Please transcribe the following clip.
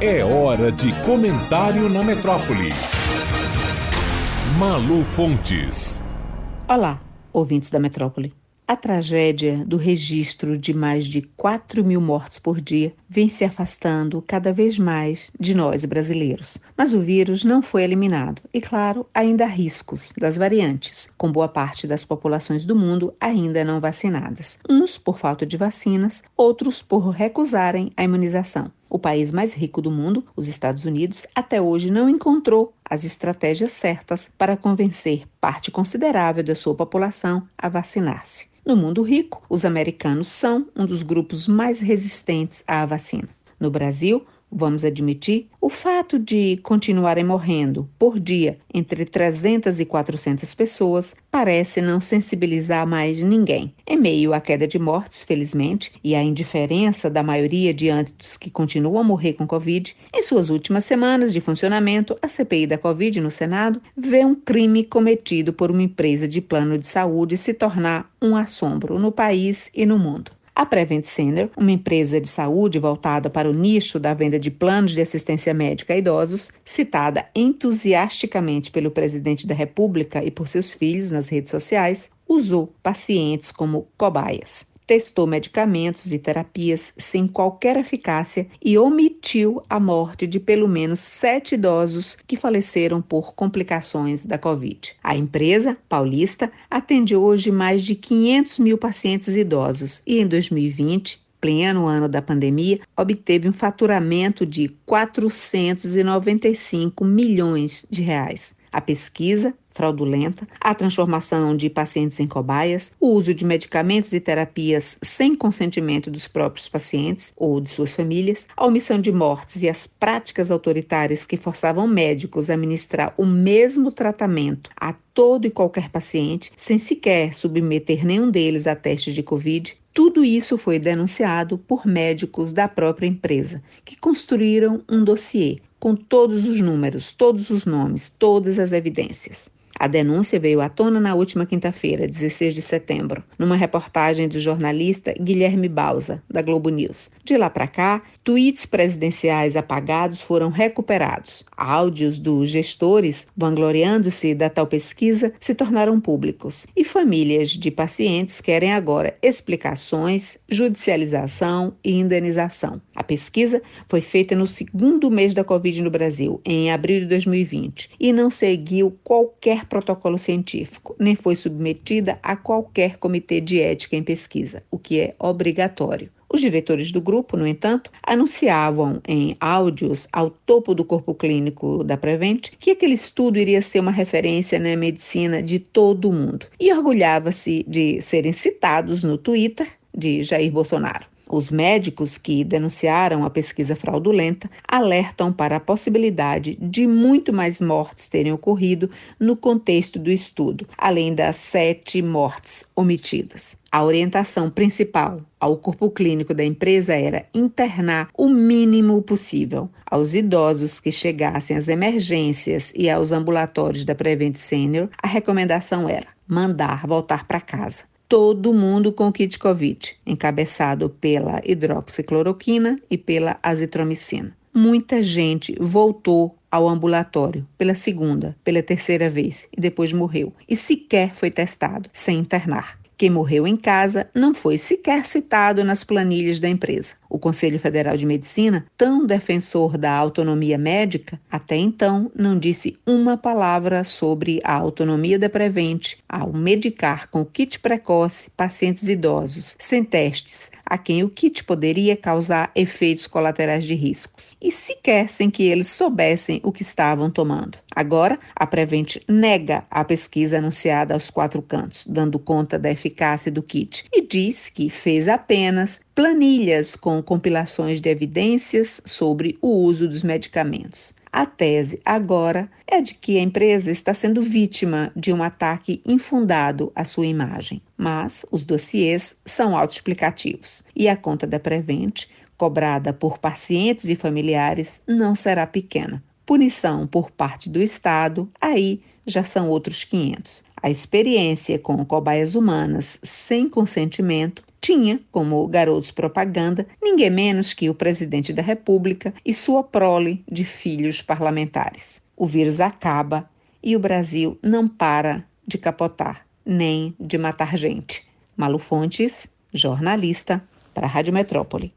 É hora de comentário na metrópole. Malu Fontes. Olá, ouvintes da metrópole. A tragédia do registro de mais de 4 mil mortes por dia vem se afastando cada vez mais de nós brasileiros. Mas o vírus não foi eliminado e, claro, ainda há riscos das variantes, com boa parte das populações do mundo ainda não vacinadas. Uns por falta de vacinas, outros por recusarem a imunização. O país mais rico do mundo, os Estados Unidos, até hoje não encontrou as estratégias certas para convencer parte considerável da sua população a vacinar-se. No mundo rico, os americanos são um dos grupos mais resistentes à vacina. No Brasil, vamos admitir, o fato de continuarem morrendo por dia entre 300 e 400 pessoas parece não sensibilizar mais ninguém. Em meio à queda de mortes, felizmente, e à indiferença da maioria diante dos que continuam a morrer com Covid, em suas últimas semanas de funcionamento, a CPI da Covid no Senado vê um crime cometido por uma empresa de plano de saúde se tornar um assombro no país e no mundo. A Prevent Center, uma empresa de saúde voltada para o nicho da venda de planos de assistência médica a idosos, citada entusiasticamente pelo presidente da República e por seus filhos nas redes sociais, usou pacientes como cobaias testou medicamentos e terapias sem qualquer eficácia e omitiu a morte de pelo menos sete idosos que faleceram por complicações da Covid. A empresa paulista atende hoje mais de 500 mil pacientes idosos e em 2020 pleno ano da pandemia, obteve um faturamento de 495 milhões de reais. A pesquisa fraudulenta, a transformação de pacientes em cobaias, o uso de medicamentos e terapias sem consentimento dos próprios pacientes ou de suas famílias, a omissão de mortes e as práticas autoritárias que forçavam médicos a administrar o mesmo tratamento a todo e qualquer paciente, sem sequer submeter nenhum deles a testes de Covid, tudo isso foi denunciado por médicos da própria empresa, que construíram um dossiê com todos os números, todos os nomes, todas as evidências. A denúncia veio à tona na última quinta-feira, 16 de setembro, numa reportagem do jornalista Guilherme Bausa, da Globo News. De lá para cá, tweets presidenciais apagados foram recuperados. Áudios dos gestores, vangloriando-se da tal pesquisa, se tornaram públicos. E famílias de pacientes querem agora explicações, judicialização e indenização. A pesquisa foi feita no segundo mês da Covid no Brasil, em abril de 2020, e não seguiu qualquer protocolo científico, nem foi submetida a qualquer comitê de ética em pesquisa, o que é obrigatório. Os diretores do grupo, no entanto, anunciavam em áudios ao topo do corpo clínico da Prevent que aquele estudo iria ser uma referência na medicina de todo o mundo e orgulhava-se de serem citados no Twitter de Jair Bolsonaro. Os médicos que denunciaram a pesquisa fraudulenta alertam para a possibilidade de muito mais mortes terem ocorrido no contexto do estudo, além das sete mortes omitidas. A orientação principal ao corpo clínico da empresa era internar o mínimo possível. Aos idosos que chegassem às emergências e aos ambulatórios da Prevent Senior, a recomendação era mandar voltar para casa todo mundo com kit Covid, encabeçado pela hidroxicloroquina e pela azitromicina. Muita gente voltou ao ambulatório pela segunda, pela terceira vez e depois morreu e sequer foi testado, sem internar. Quem morreu em casa não foi sequer citado nas planilhas da empresa. O Conselho Federal de Medicina, tão defensor da autonomia médica, até então não disse uma palavra sobre a autonomia da Prevent ao medicar com kit precoce pacientes idosos, sem testes, a quem o kit poderia causar efeitos colaterais de riscos, e sequer sem que eles soubessem o que estavam tomando. Agora, a Prevent nega a pesquisa anunciada aos quatro cantos, dando conta da eficácia do kit, e diz que fez apenas planilhas com compilações de evidências sobre o uso dos medicamentos. A tese agora é de que a empresa está sendo vítima de um ataque infundado à sua imagem, mas os dossiês são autoexplicativos e a conta da Prevent, cobrada por pacientes e familiares, não será pequena. Punição por parte do Estado, aí já são outros 500. A experiência com cobaias humanas sem consentimento tinha como garotos propaganda ninguém menos que o presidente da República e sua prole de filhos parlamentares. O vírus acaba e o Brasil não para de capotar, nem de matar gente. Malu Fontes, jornalista, para a Rádio Metrópole.